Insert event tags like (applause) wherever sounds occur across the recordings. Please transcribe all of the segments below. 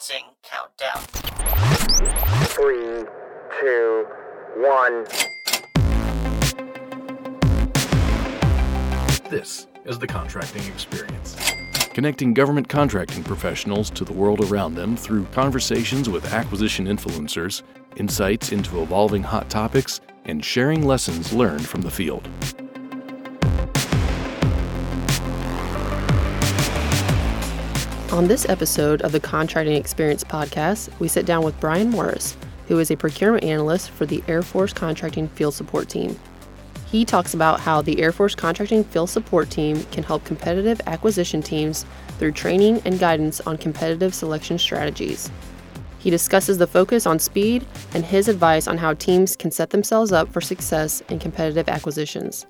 Commencing countdown. Three, two, one. This is the contracting experience. Connecting government contracting professionals to the world around them through conversations with acquisition influencers, insights into evolving hot topics, and sharing lessons learned from the field. On this episode of the Contracting Experience podcast, we sit down with Brian Morris, who is a procurement analyst for the Air Force Contracting Field Support Team. He talks about how the Air Force Contracting Field Support Team can help competitive acquisition teams through training and guidance on competitive selection strategies. He discusses the focus on speed and his advice on how teams can set themselves up for success in competitive acquisitions.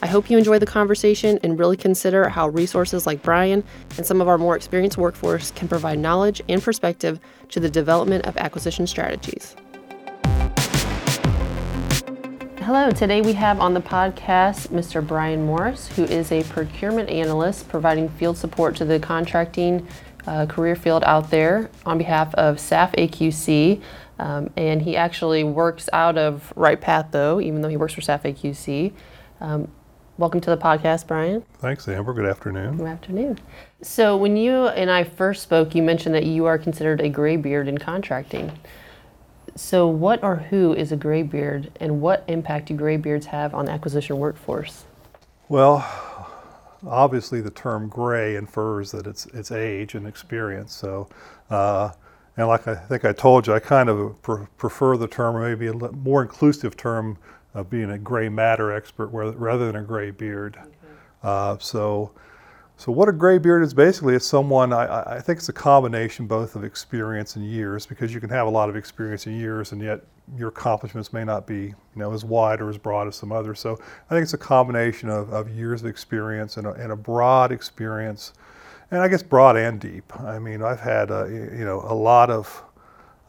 I hope you enjoy the conversation and really consider how resources like Brian and some of our more experienced workforce can provide knowledge and perspective to the development of acquisition strategies. Hello, today we have on the podcast Mr. Brian Morris, who is a procurement analyst providing field support to the contracting uh, career field out there on behalf of SAF AQC. Um, and he actually works out of Wright-Patt, though, even though he works for SAF AQC. Um, welcome to the podcast, Brian. Thanks, Amber. Good afternoon. Good afternoon. So, when you and I first spoke, you mentioned that you are considered a graybeard in contracting. So, what or who is a graybeard, and what impact do graybeards have on the acquisition workforce? Well, obviously, the term gray infers that it's it's age and experience. So, uh, and like I think I told you, I kind of pr- prefer the term, maybe a more inclusive term, of being a gray matter expert rather than a gray beard. Uh, so, so what a gray beard is basically is someone I, I- think it's a combination both of experience and years because you can have a lot of experience in years and yet your accomplishments may not be you know as wide or as broad as some others. So I think it's a combination of, of years of experience and a, and a broad experience, and I guess broad and deep. I mean I've had y- you know a lot of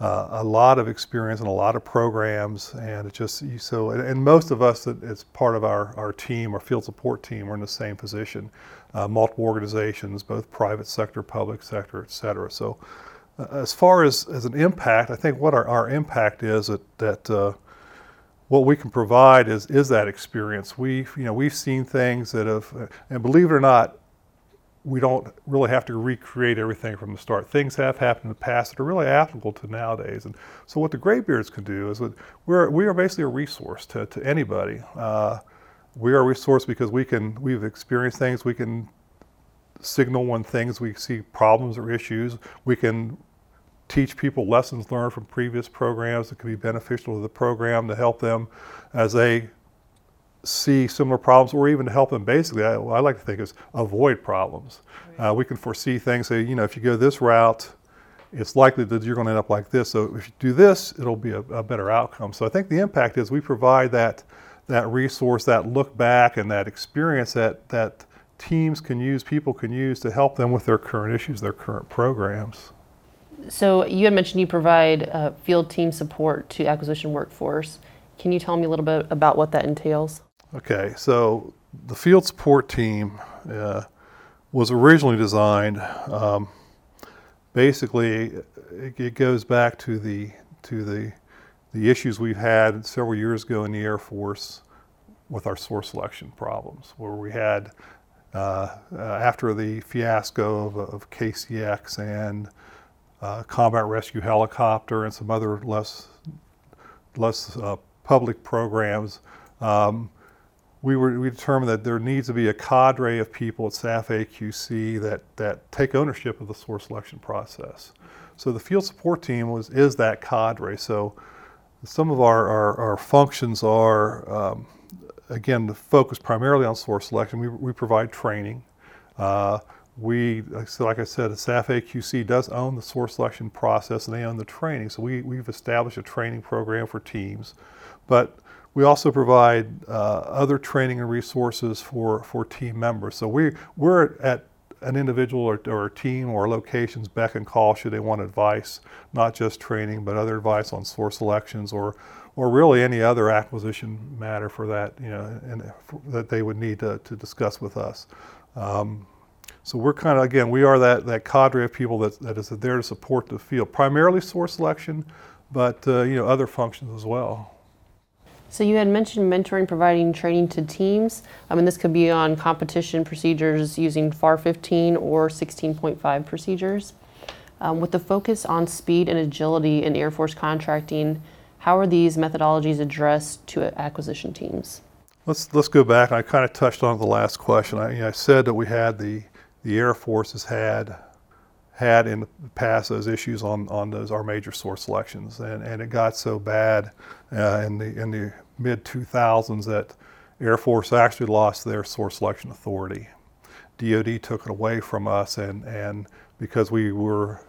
uh, a lot of experience and a lot of programs, and it just so. And, and most of us that it's part of our our team, our field support team, we're in the same position. Uh, multiple organizations, both private sector, public sector, et cetera. So, uh, as far as as an impact, I think what our, our impact is that that. Uh, what we can provide is is that experience. We you know we've seen things that have, and believe it or not, we don't really have to recreate everything from the start. Things have happened in the past that are really applicable to nowadays. And so, what the graybeards can do is that we're we are basically a resource to, to anybody. Uh, we are a resource because we can we've experienced things. We can signal when things we see problems or issues. We can teach people lessons learned from previous programs that can be beneficial to the program to help them as they see similar problems or even to help them basically I, I like to think is avoid problems. Uh, we can foresee things say, you know, if you go this route, it's likely that you're going to end up like this. So if you do this, it'll be a, a better outcome. So I think the impact is we provide that that resource, that look back, and that experience that that teams can use, people can use to help them with their current issues, their current programs. So, you had mentioned you provide uh, field team support to acquisition workforce. Can you tell me a little bit about what that entails? Okay, so the field support team uh, was originally designed. Um, basically, it, it goes back to the to the the issues we've had several years ago in the Air Force with our source selection problems, where we had uh, uh, after the fiasco of, of KC-X and uh, combat rescue helicopter and some other less less uh, public programs. Um, we were we determined that there needs to be a cadre of people at SAF AQC that that take ownership of the source selection process. So the field support team was is that cadre. So some of our our, our functions are um, again the focus primarily on source selection. We we provide training. Uh, we, said- like I said, SAF AQC does own the source selection process and they own the training. So we, we've established a training program for teams. But we also provide uh, other training and resources for, for team members. So we, we're at an individual or, or team or location's beck and call should they want advice, not just training, but other advice on source selections or, or really any other acquisition matter for that, you know, and for, that they would need to, to discuss with us. Um, So we're kind of again, we are that that cadre of people that that is there to support the field, primarily source selection, but uh, you know other functions as well. So you had mentioned mentoring, providing training to teams. I mean, this could be on competition procedures using FAR 15 or 16.5 procedures. Um, with the focus on speed and agility in Air Force contracting, how are these methodologies addressed to acquisition teams? Let's let's go back. I kind of touched on the last question. I, you know, I said that we had the the Air Force has had had in the past those issues on, on those our major source selections, and, and it got so bad uh, in the in the mid 2000s that Air Force actually lost their source selection authority. DoD took it away from us, and and because we were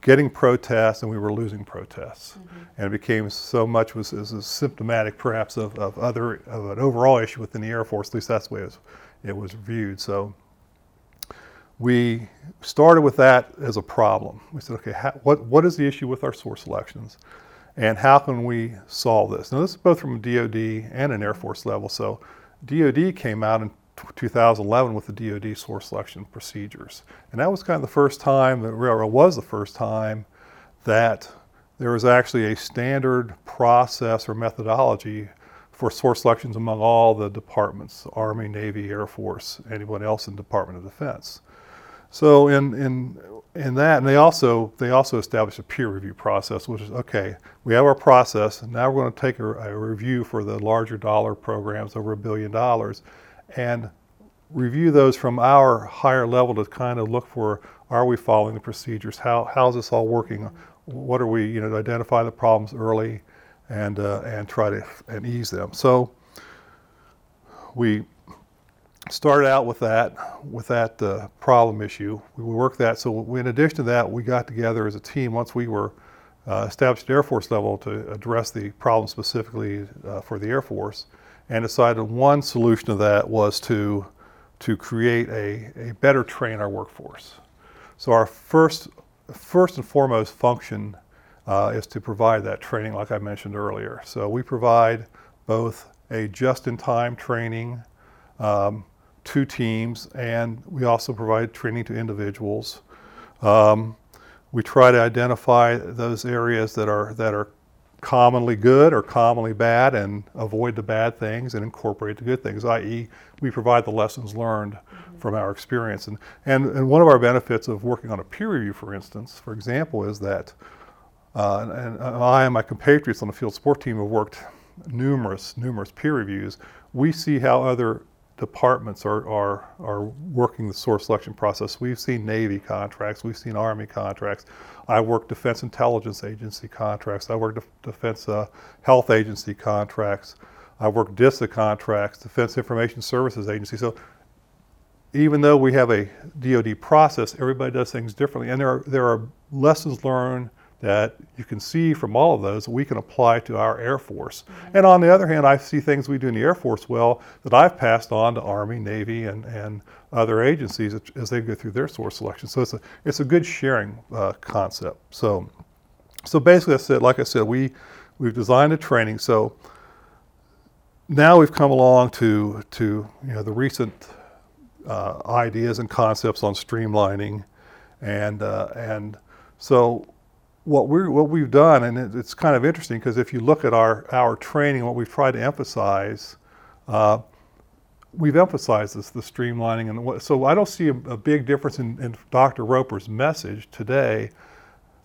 getting protests and we were losing protests, mm-hmm. and it became so much was, was symptomatic perhaps of, of other of an overall issue within the Air Force. At least that's the way it was, it was viewed. So we started with that as a problem. We said, okay, how, what, what is the issue with our source selections? And how can we solve this? Now, this is both from a DoD and an Air Force level. So, DoD came out in 2011 with the DoD source selection procedures. And that was kind of the first time, that, or was the first time, that there was actually a standard process or methodology for source selections among all the departments Army, Navy, Air Force, anyone else in Department of Defense. So in, in, in that, and they also, they also established a peer review process, which is, okay, we have our process, and now we're going to take a, a review for the larger dollar programs over a billion dollars and review those from our higher level to kind of look for, are we following the procedures? How, how's this all working? What are we, you know, identify the problems early and, uh, and try to and ease them. So we started out with that with that uh, problem issue. We worked that. So we, in addition to that, we got together as a team once we were uh, established at Air Force level to address the problem specifically uh, for the Air Force, and decided one solution to that was to to create a, a better train our workforce. So our first first and foremost function uh, is to provide that training, like I mentioned earlier. So we provide both a just-in-time training. Um, to teams, and we also provide training to individuals. Um, we try to identify those areas that are that are commonly good or commonly bad, and avoid the bad things and incorporate the good things. I.e., we provide the lessons learned mm-hmm. from our experience. And, and and one of our benefits of working on a peer review, for instance, for example, is that. Uh, and, and I and my compatriots on the field support team have worked numerous, numerous peer reviews. We see how other departments are, are, are working the source selection process. We've seen Navy contracts, we've seen Army contracts. I work Defense Intelligence Agency contracts, I work Defense uh, Health Agency contracts, I work DISA contracts, Defense Information Services Agency. So even though we have a DoD process, everybody does things differently, and there are, there are lessons learned that you can see from all of those we can apply to our Air Force. Mm-hmm. And on the other hand, I see things we do in the Air Force well that I've passed on to Army, Navy, and, and other agencies as they go through their source selection. So it's a, it's a good sharing uh, concept. So, so basically, I said, like I said, we, we've designed a training. So now we've come along to, to you know, the recent uh, ideas and concepts on streamlining. And, uh, and so what we what we've done, and it, it's kind of interesting because if you look at our our training, what we've tried to emphasize, uh, we've emphasized this the streamlining and what, so I don't see a, a big difference in, in, Dr. Roper's message today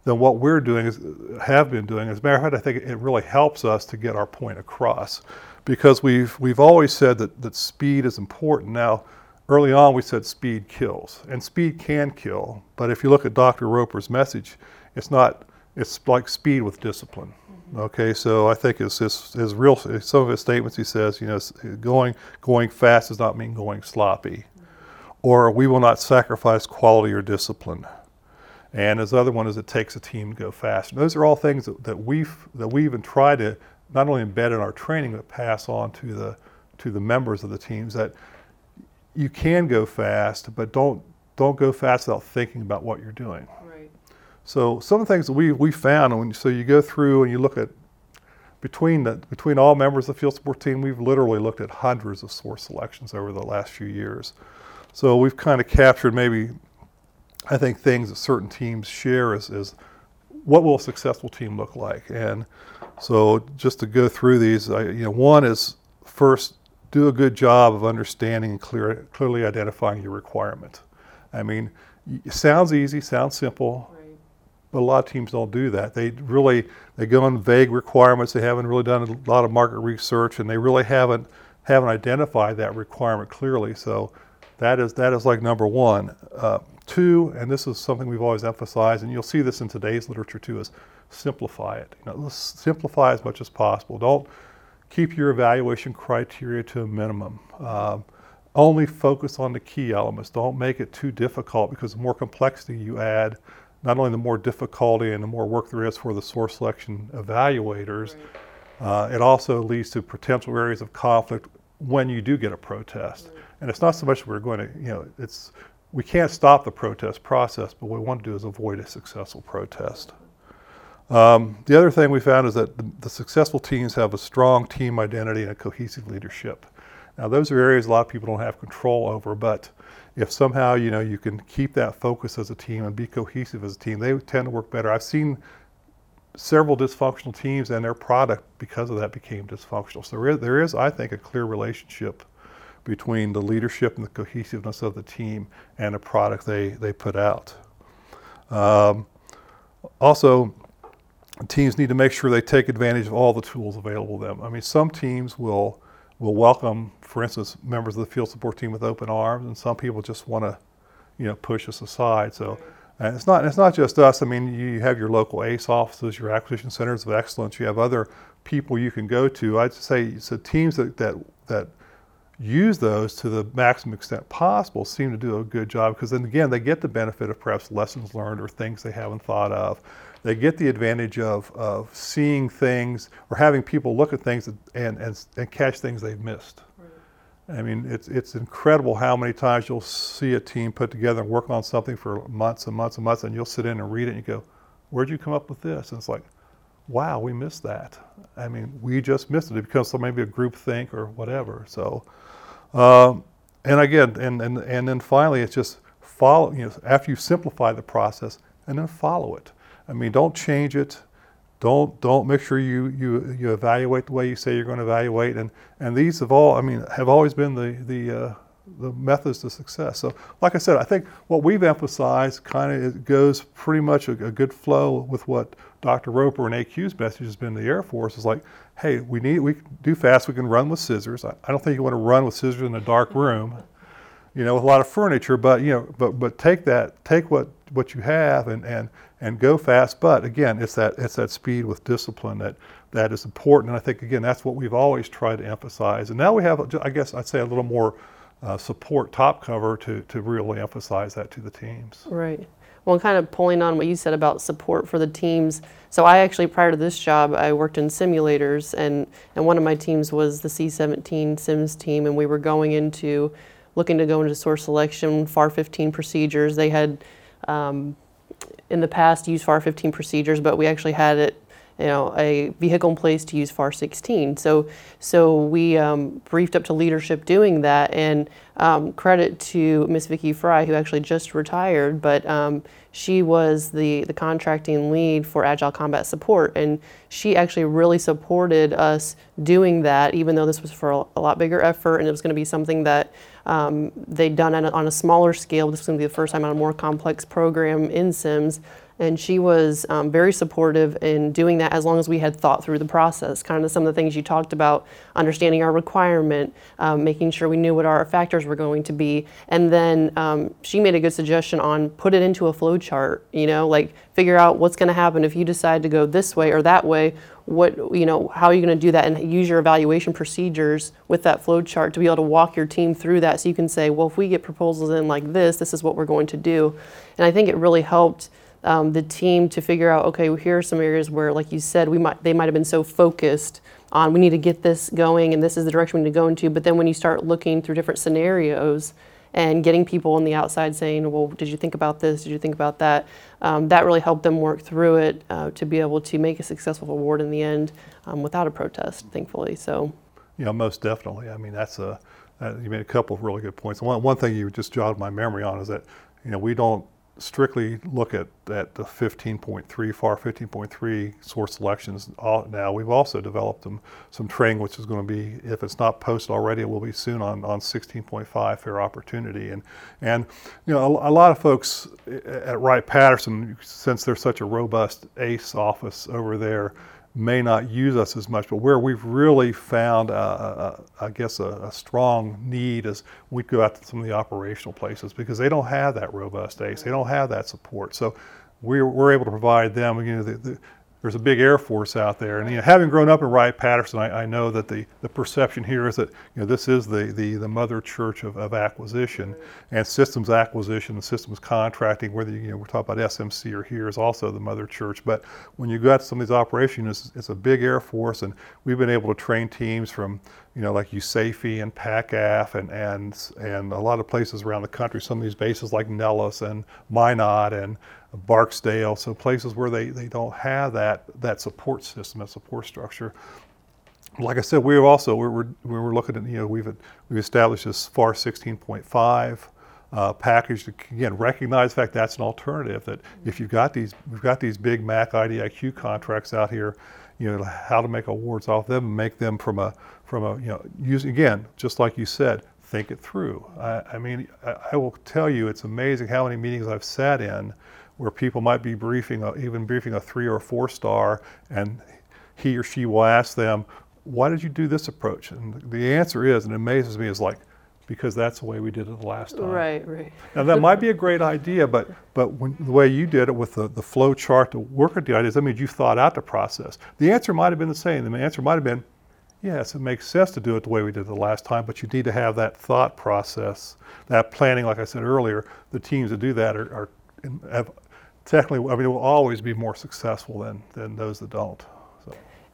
than what we're doing is have been doing. As a matter of fact, I think it really helps us to get our point across because we've we've always said that that speed is important. Now. Early on, we said speed kills, and speed can kill. But if you look at Dr. Roper's message, it's not it's like speed with discipline. Mm-hmm. Okay, so I think it's his, his real some of his statements. He says, you know, going going fast does not mean going sloppy, mm-hmm. or we will not sacrifice quality or discipline. And his other one is it takes a team to go fast. And those are all things that, that we've that we even try to not only embed in our training but pass on to the to the members of the teams that you can go fast, but don't don't go fast without thinking about what you're doing. So some of the things that we, we found, when, so you go through and you look at between the, between all members of the field support team, we've literally looked at hundreds of source selections over the last few years. so we've kind of captured maybe, I think, things that certain teams share is, is what will a successful team look like? And so just to go through these, I, you know, one is first do a good job of understanding and clear, clearly identifying your requirement. I mean, it sounds easy, sounds simple, but a lot of teams don't do that. They really they go on vague requirements. They haven't really done a lot of market research, and they really haven't haven't identified that requirement clearly. So that is that is like number one. Uh, two, and this is something we've always emphasized, and you'll see this in today's literature too, is simplify it. You know, simplify as much as possible. Don't keep your evaluation criteria to a minimum. Um, only focus on the key elements. Don't make it too difficult because the more complexity you add, not only the more difficulty and the more work there is for the source selection evaluators, right. uh, it also leads to potential areas of conflict when you do get a protest. Right. And it's not so much we're going to, you know, it's we can't stop the protest process, but what we want to do is avoid a successful protest. Um, the other thing we found is that the, the, successful teams have a strong team identity and a cohesive leadership. Now, those are areas a lot of people don't have control over, but if somehow you know you can keep that focus as a team and be cohesive as a team, they tend to work better. I've seen several dysfunctional teams and their product because of that became dysfunctional. So there is, there is I think, a clear relationship between the leadership and the cohesiveness of the team and the product they, they put out. Um, also, teams need to make sure they take advantage of all the tools available to them. I mean, some teams will will welcome, for instance, members of the field support team with open arms, and some people just want to, you know, push us aside. So. And it's not it's not just us. I mean, you have your local ACE offices, your acquisition centers of excellence. You have other people you can go to. I'd say so teams that that that use those to the maximum extent possible seem to do a good job because then again they get the benefit of perhaps lessons learned or things they haven't thought of they get the advantage of, of seeing things or having people look at things and, and, and catch things they've missed. Right. I mean, it's, it's incredible how many times you'll see a team put together and work on something for months and months and months, and you'll sit in and read it and you go, Where'd you come up with this? And it's like, Wow, we missed that. I mean, we just missed it. It becomes maybe a group think or whatever. So, um, and again, and, and, and then finally, it's just follow, you know, after you simplify the process, and then follow it. I mean, don't change it. Don't don't make sure you you you evaluate the way you say you're going to evaluate. And and these have all I mean have always been the the uh, the methods to success. So, like I said, I think what we've emphasized kind of goes pretty much a, a, good flow with what Dr. Roper and AQ's message has been to the Air Force is like, hey, we need we do fast. We can run with scissors. I, I don't think you want to run with scissors in a dark room, you know, with a lot of furniture. But you know, but but take that, take what what you have, and and and go fast. But again, it's that it's that speed with discipline that that is important. And I think again that's what we've always tried to emphasize. And now we have, I guess I'd say, a little more uh, support top cover to to really emphasize that to the teams. Right. Well, kind of pulling on what you said about support for the teams. So I actually, prior to this job, I worked in simulators, and and one of my teams was the C-17 Sims team, and we were going into looking to go into source selection, FAR 15 procedures. They had um, in the past used FAR 15 procedures, but we actually had it, you know, a vehicle in place to use FAR 16. So, so we um, briefed up to leadership doing that, and um, credit to Miss Vicki Fry, who actually just retired, but um, she was the, the contracting lead for Agile Combat Support, and she actually really supported us doing that, even though this was for a, a lot bigger effort, and it was going to be something that um, they'd done on a, on a smaller scale. This was going to be the first time on a more complex program in Sims and she was um, very supportive in doing that as long as we had thought through the process. Kind of some of the things you talked about, understanding our requirement, um, making sure we knew what our factors were going to be, and then um, she made a good suggestion on put it into a flow chart. You know, like figure out what's going to happen if you decide to go this way or that way. What you know, how are you going to do that, and use your evaluation procedures with that flow chart to be able to walk your team through that, so you can say, well, if we get proposals in like this, this is what we're going to do. And I think it really helped um, the team to figure out, okay, well, here are some areas where, like you said, we might they might have been so focused on we need to get this going and this is the direction we need to go into. But then when you start looking through different scenarios and getting people on the outside saying, well, did you think about this? Did you think about that? Um, that really helped them work through it uh, to be able to make a successful award in the end um, without a protest, thankfully. So. Yeah, most definitely. I mean, that's a uh, you made a couple of really good points. One, one thing you just jogged my memory on is that you know we don't strictly look at, at the 15.3 FAR 15.3 source selections. Now we've also developed them some training which is going to be if it's not posted already it will be soon on, on 16.5 fair opportunity. And and you know a, a lot of folks at Wright Patterson since there's such a robust ACE office over there may not use us as much, but where we've really found, a, a, I guess, a, a, strong need is we go out to some of the operational places because they don't have that robust ACE, they don't have that support. So we're, we're able to provide them. You know, the, the, there's a big Air Force out there. And you know, having grown up in Wright Patterson, I, I, know that the, the perception here is that you know, this is the, the, the mother church of, of acquisition and systems acquisition and systems contracting, whether you, know, we're talking about SMC or here is also the mother church. But when you got some of these operations, it's, it's a big Air Force and we've been able to train teams from you know, like USAFE and PACAF and, and, and a lot of places around the country, some of these bases like Nellis and Minot and Barksdale, so places where they, they don't have that, that support system, that support structure. Like I said, we have also, we were, we were looking at, you know, we've, we've established this FAR 16.5 uh, package to, again, recognize the fact that's an alternative, that if you've got these, we've got these big MAC IDIQ contracts out here, you know, how to make awards off them and make them from a, from a, you know, using, again, just like you said, think it through. I, I mean, I, I, will tell you, it's amazing how many meetings I've sat in where people might be briefing, a, even briefing a three or four star, and he or she will ask them, why did you do this approach? And the answer is, and it amazes me, is like, because that's the way we did it the last time. Right, right. Now that might be a great idea, but but when, the way you did it with the, the flow chart to work at the ideas, that means you thought out the process. The answer might have been the same. The answer might have been, yes, it makes sense to do it the way we did it the last time, but you need to have that thought process, that planning. Like I said earlier, the teams that do that are, are have technically, I mean, it will always be more successful than than those that don't.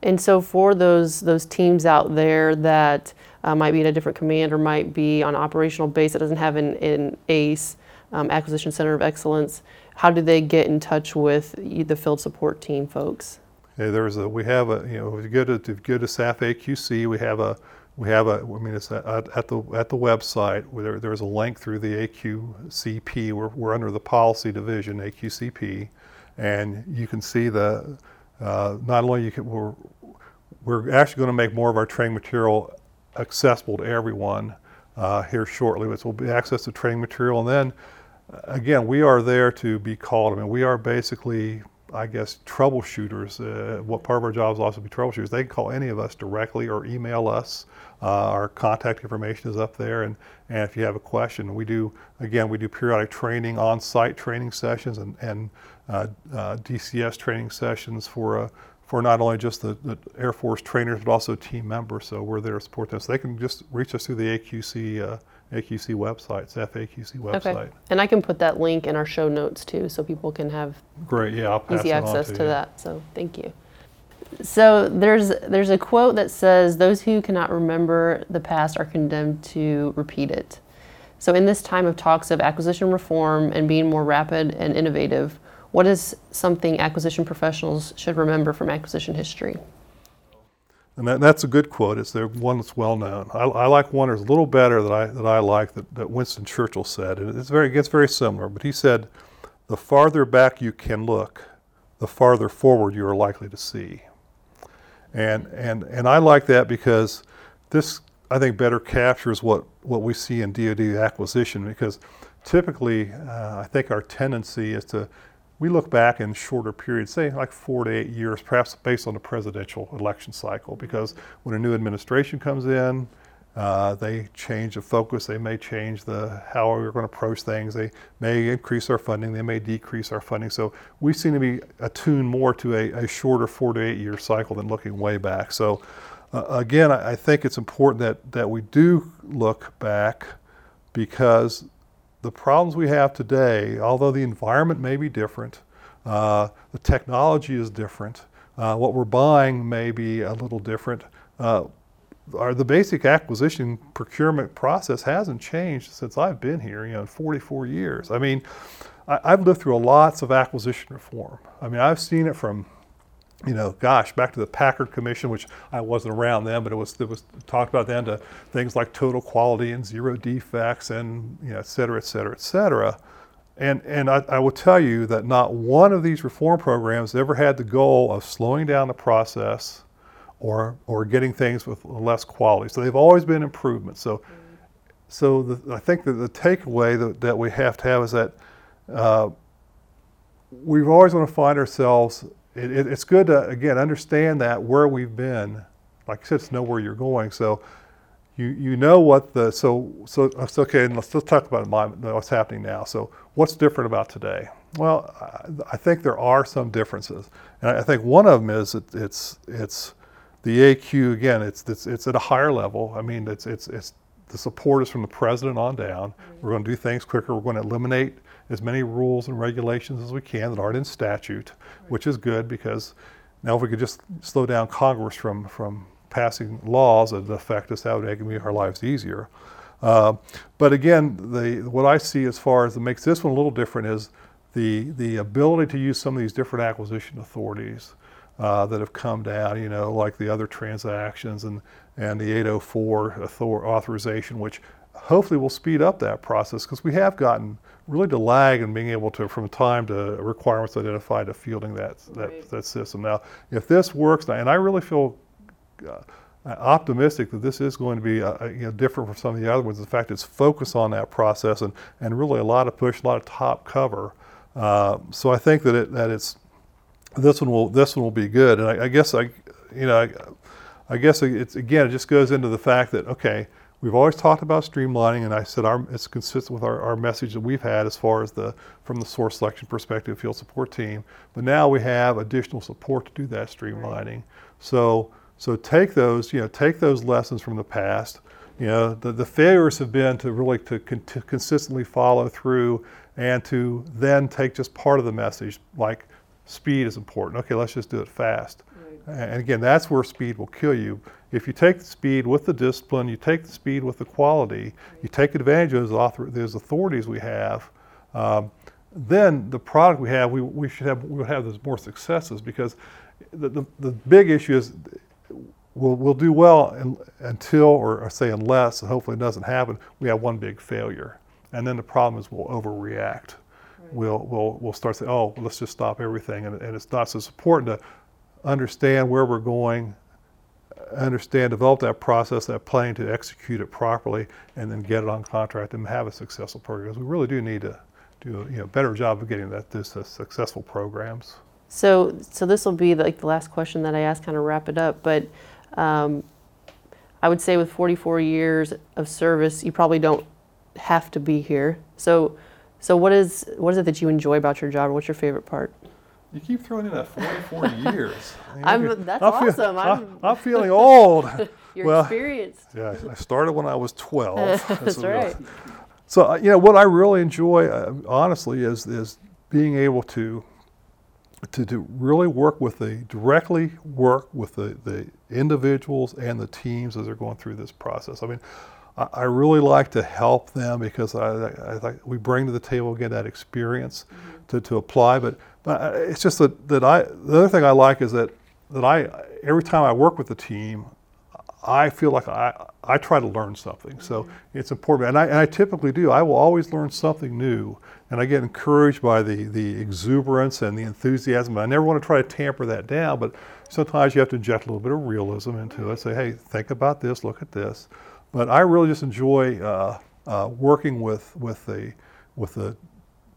And so for those those teams out there that uh, might be in a different command or might be on operational base that doesn't have an, an ACE, um, Acquisition Center of Excellence, how do they get in touch with the field support team folks? Yeah, there's a we have a you know if you go to if you go to SAF AQC we have a we have a I mean it's at, at the at the website where there, there's a link through the AQCP we're, we're under the policy division AQCP and you can see the uh, not only you can, we're, we're actually going to make more of our training material accessible to everyone uh, here shortly, which will be access to training material. And then, again, we are there to be called. I mean, we are basically, I guess, troubleshooters. Uh, what part of our job is also be troubleshooters. They can call any of us directly or email us. Uh, our contact information is up there, and, and if you have a question, we do again we do periodic training, on-site training sessions, and, and uh, uh, DCS training sessions for uh, for not only just the, the, Air Force trainers but also team members. So we're there to support them. So they can just reach us through the AQC uh, AQC website, FAQC website. Okay. And I can put that link in our show notes too, so people can have great, yeah, easy access to, to that. So thank you. So there's there's a quote that says, "Those who cannot remember the past are condemned to repeat it." So in this time of talks of acquisition reform and being more rapid and innovative, what is something acquisition professionals should remember from acquisition history? And that, that's a good quote. It's the one that's well known. I, I, like one that's a little better that I, that I like that, that Winston Churchill said. And it's very, it gets very similar, but he said, the farther back you can look, the farther forward you are likely to see. And, and, and I like that because this, I think, better captures what, what we see in DoD acquisition because typically, uh, I think our tendency is to we look back in shorter periods, say like four to eight years, perhaps based on the presidential election cycle, because when a new administration comes in, uh, they change the focus. They may change the how we're going to approach things. They may increase our funding. They may decrease our funding. So we seem to be attuned more to a, a shorter four to eight year cycle than looking way back. So uh, again, I, I think it's important that that we do look back because the problems we have today, although the environment may be different, uh, the technology is different, uh, what we're buying may be a little different. Our, the basic acquisition procurement process hasn't changed since I've been here, you know, 44 years. I mean, I, have lived through lots of acquisition reform. I mean, I've seen it from you know, gosh, back to the Packard Commission, which I wasn't around then, but it was it was talked about then to things like total quality and zero defects and you know, et cetera, et cetera, et cetera. And and I, I will tell you that not one of these reform programs ever had the goal of slowing down the process or or getting things with less quality. So they've always been improvements. So so the, I think that the takeaway that, that we have to have is that uh, we've always want to find ourselves it, it, it's good to again understand that where we've been. Like I said, it's know where you're going. So you you know what the so so okay. And let's let's talk about my, what's happening now. So what's different about today? Well, I, I think there are some differences, and I, I think one of them is it, it's it's the AQ again. It's it's it's at a higher level. I mean, it's it's it's the support is from the president on down. Mm-hmm. We're going to do things quicker. We're going to eliminate as many rules and regulations as we can that aren't in statute, which is good because now if we could just slow down Congress from, from passing laws that affect us, that would make our lives easier. Uh, but again, the, what I see as far as that makes this one a little different is the, the ability to use some of these different acquisition authorities uh, that have come down, you know, like the other transactions and, and the 804 author- authorization, which hopefully will speed up that process because we have gotten really to lag in being able to, from time to requirements identified to fielding that, that, right. that system. Now, if this works, and I really feel uh, optimistic that this is going to be uh, you know, different from some of the other ones. In fact, it's focused on that process and, and really a lot of push, a lot of top cover. Uh, so I think that it, that it's this one will this one will be good. And I, I guess I you know I, I guess it's again it just goes into the fact that okay We've always talked about streamlining, and I said our, it's consistent with our, our message that we've had as far as the from the source selection perspective field support team. But now we have additional support to do that streamlining. Right. So so take those you know take those lessons from the past. You know the, the failures have been to really to, con- to consistently follow through and to then take just part of the message like speed is important. Okay, let's just do it fast. Right. And again, that's where speed will kill you if you take the speed with the discipline, you take the speed with the quality, you take advantage of those, author, those authorities we have, um, then the product we have, we, we should have, we would have those more successes because the, the, the big issue is we'll, we'll do well in, until, or, or say unless, and hopefully it doesn't happen, we have one big failure. And then the problem is we'll overreact. We'll, we'll, we'll start saying, oh, let's just stop everything. And, and it's not so important to understand where we're going, understand, develop that process, that plan to execute it properly, and then get it on contract and have a successful program. Because we really do need to do a you know, better job of getting that this uh, successful programs. So, so this will be like the last question that I ask, kind of wrap it up. But um, I would say with 44 years of service, you probably don't have to be here. So, so what is what is it that you enjoy about your job? What's your favorite part? You keep throwing in that 44 (laughs) years. I'm, that's I'm awesome. Feel, I'm, I'm, (laughs) feeling old. (laughs) You're well, experienced. Yeah, I started when I was 12. that's, that's right. So, uh, you know, what I really enjoy, uh, honestly, is, is being able to, to, to really work with the, directly work with the, the individuals and the teams as they're going through this process. I mean, I, really like to help them because I, I, we bring to the table, again, that experience mm-hmm. to, to apply. But but it's just that, that I, the other thing I like is that, that I, every time I work with the team, I feel like I, I try to learn something. So mm-hmm. it's important. And I, and I typically do. I will always learn something new. And I get encouraged by the, the exuberance and the enthusiasm. I never want to try to tamper that down, but sometimes you have to inject a little bit of realism into it. Say, hey, think about this, look at this. But I really just enjoy uh, uh, working with, with, the, with the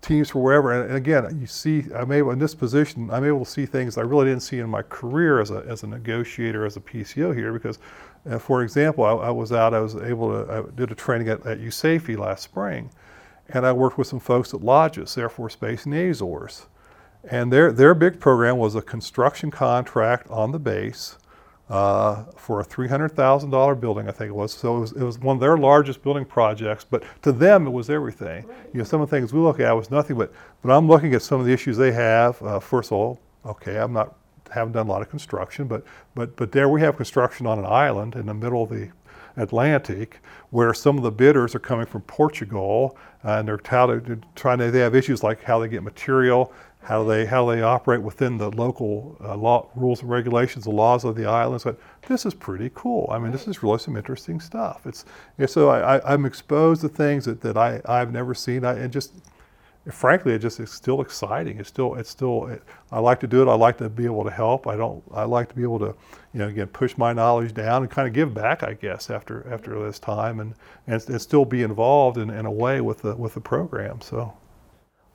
teams for wherever. And, and, again, you see, I'm able in this position, I'm able to see things I really didn't see in my career as a as a negotiator, as a PCO here. Because, uh, for example, I, I, was out, I was able to, I did a training at, at USAFE last spring, and I worked with some folks at Lajes Air Force Base in Azores, and their their big program was a construction contract on the base uh, for a $300,000 building, I think it was. So it was, it was, one of their largest building projects, but to them it was everything. Right. You know, some of the things we look at was nothing, but, but I'm looking at some of the issues they have. Uh, first of all, okay, I'm not, haven't done a lot of construction, but, but, but there we have construction on an island in the middle of the Atlantic, where some of the bidders are coming from Portugal, uh, and they're, trying to, they have issues like how they get material, how they how they operate within the local uh, law, rules and regulations, the laws of the islands. But this is pretty cool. I mean, this is really some interesting stuff. It's so I, I, am exposed to things that, that I I've never seen. I and just frankly, it just it's still exciting. It's still it's still it, I like to do it. I like to be able to help. I don't I like to be able to you know again push my knowledge down and kind of give back. I guess after after this time and and, and still be involved in, in a way with the with the program. So.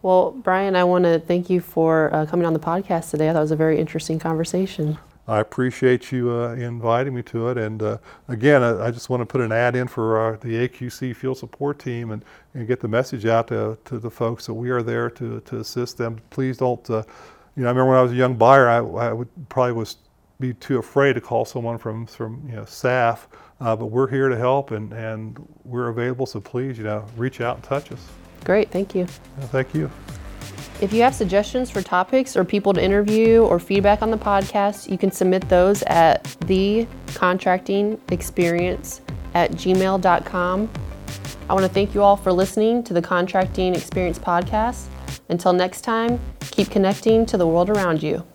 Well, Brian, I want to thank you for uh, coming on the podcast today. I thought it was a very interesting conversation. I appreciate you uh, inviting me to it. And uh, again, I, I, just want to put an ad in for uh, the AQC field support team and, and get the message out to, to the folks that we are there to, to assist them. Please don't, uh, you know, I remember when I was a young buyer, I, I would probably was be too afraid to call someone from, from you know, SAF, uh, but we're here to help and, and we're available. So please, you know, reach out and touch us. Great, thank you. thank you. If you have suggestions for topics or people to interview or feedback on the podcast, you can submit those at thecontractingexperience at gmail.com. I want to thank you all for listening to the Contracting Experience podcast. Until next time, keep connecting to the world around you.